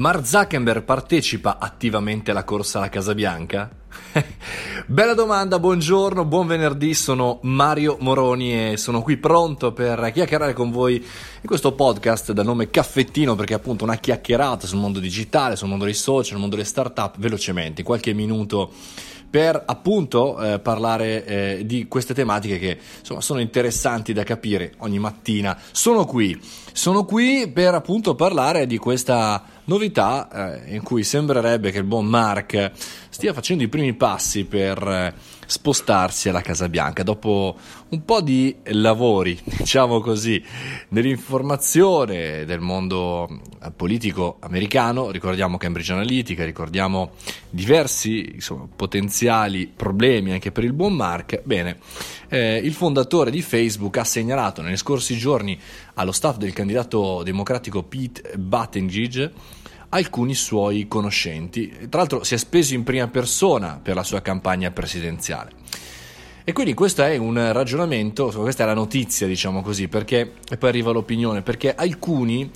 Mark Zuckerberg partecipa attivamente alla corsa alla Casa Bianca? Bella domanda, buongiorno, buon venerdì, sono Mario Moroni e sono qui pronto per chiacchierare con voi in questo podcast dal nome Caffettino perché è appunto una chiacchierata sul mondo digitale, sul mondo dei social, sul mondo delle start-up, velocemente, qualche minuto per appunto eh, parlare eh, di queste tematiche che insomma sono interessanti da capire ogni mattina. Sono qui, sono qui per appunto parlare di questa novità eh, in cui sembrerebbe che il buon Mark stia facendo i primi passi per eh, spostarsi alla Casa Bianca dopo un po' di lavori, diciamo così, nell'informazione del mondo eh, politico americano, ricordiamo Cambridge Analytica, ricordiamo diversi insomma, potenziali problemi anche per il buon Mark. Bene, eh, il fondatore di Facebook ha segnalato negli scorsi giorni allo staff del candidato democratico Pete Buttigieg alcuni suoi conoscenti. Tra l'altro si è speso in prima persona per la sua campagna presidenziale. E quindi questo è un ragionamento, questa è la notizia, diciamo così, perché, e poi arriva l'opinione, perché alcuni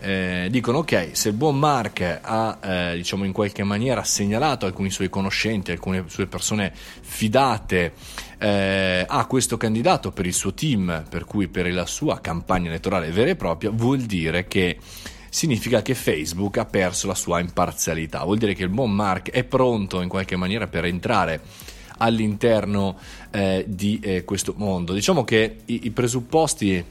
eh, dicono ok, se il buon Mark ha eh, diciamo in qualche maniera segnalato alcuni suoi conoscenti, alcune sue persone fidate eh, a questo candidato per il suo team, per cui per la sua campagna elettorale vera e propria, vuol dire che significa che Facebook ha perso la sua imparzialità, vuol dire che il buon Mark è pronto in qualche maniera per entrare all'interno eh, di eh, questo mondo. Diciamo che i, i presupposti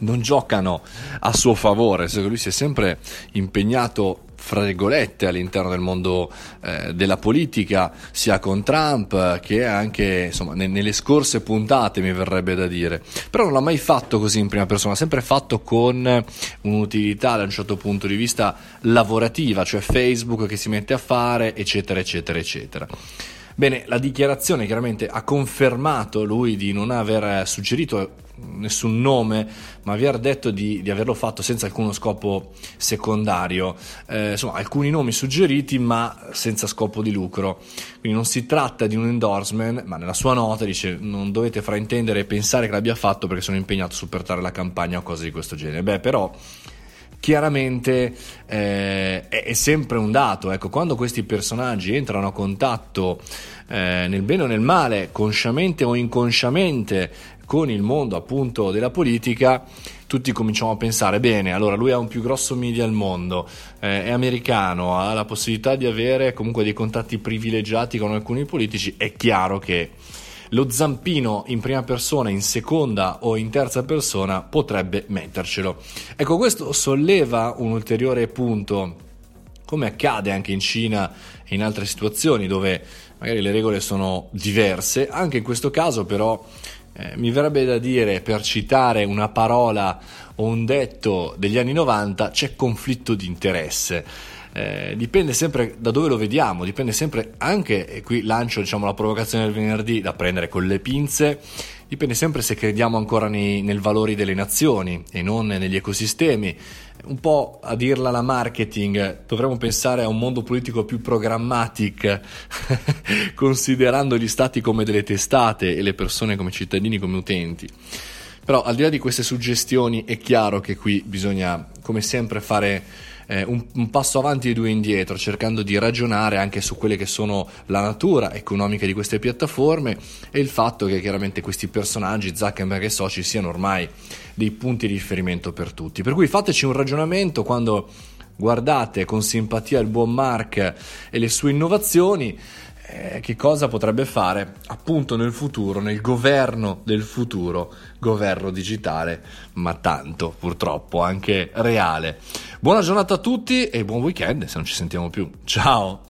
non giocano a suo favore, lui si è sempre impegnato fra virgolette all'interno del mondo eh, della politica, sia con Trump che anche insomma, ne- nelle scorse puntate mi verrebbe da dire. Però non l'ha mai fatto così in prima persona, ha sempre fatto con un'utilità da un certo punto di vista lavorativa, cioè Facebook che si mette a fare, eccetera, eccetera, eccetera. Bene, la dichiarazione chiaramente ha confermato lui di non aver suggerito nessun nome, ma aver detto di, di averlo fatto senza alcuno scopo secondario. Eh, insomma, alcuni nomi suggeriti, ma senza scopo di lucro. Quindi non si tratta di un endorsement, ma nella sua nota dice non dovete fraintendere e pensare che l'abbia fatto perché sono impegnato a supportare la campagna o cose di questo genere. Beh, però chiaramente eh, è, è, sempre un dato, ecco, quando questi personaggi entrano a contatto eh, nel bene o nel male, consciamente o inconsciamente, con il mondo appunto della politica, tutti cominciamo a pensare, bene, allora lui ha un più grosso media al mondo, eh, è americano, ha la possibilità di avere comunque dei contatti privilegiati con alcuni politici, è chiaro che lo zampino in prima persona, in seconda o in terza persona potrebbe mettercelo. Ecco, questo solleva un ulteriore punto, come accade anche in Cina e in altre situazioni dove magari le regole sono diverse, anche in questo caso però eh, mi verrebbe da dire, per citare una parola o un detto degli anni 90, c'è conflitto di interesse eh, dipende sempre da dove lo vediamo, dipende sempre anche, e qui lancio diciamo, la provocazione del venerdì da prendere con le pinze, dipende sempre se crediamo ancora nei, nel valore delle nazioni e non negli ecosistemi. Un po' a dirla la marketing, dovremmo pensare a un mondo politico più programmatic, considerando gli stati come delle testate e le persone come cittadini, come utenti. Però al di là di queste suggestioni è chiaro che qui bisogna, come sempre, fare eh, un, un, passo avanti e due indietro, cercando di ragionare anche su quelle che sono la natura economica di queste piattaforme e il fatto che chiaramente questi personaggi, Zuckerberg e soci, siano ormai dei punti di riferimento per tutti. Per cui fateci un ragionamento quando guardate con simpatia il buon Mark e le sue innovazioni eh, che cosa potrebbe fare appunto nel futuro, nel governo del futuro, governo digitale, ma tanto purtroppo anche reale. Buona giornata a tutti e buon weekend se non ci sentiamo più. Ciao!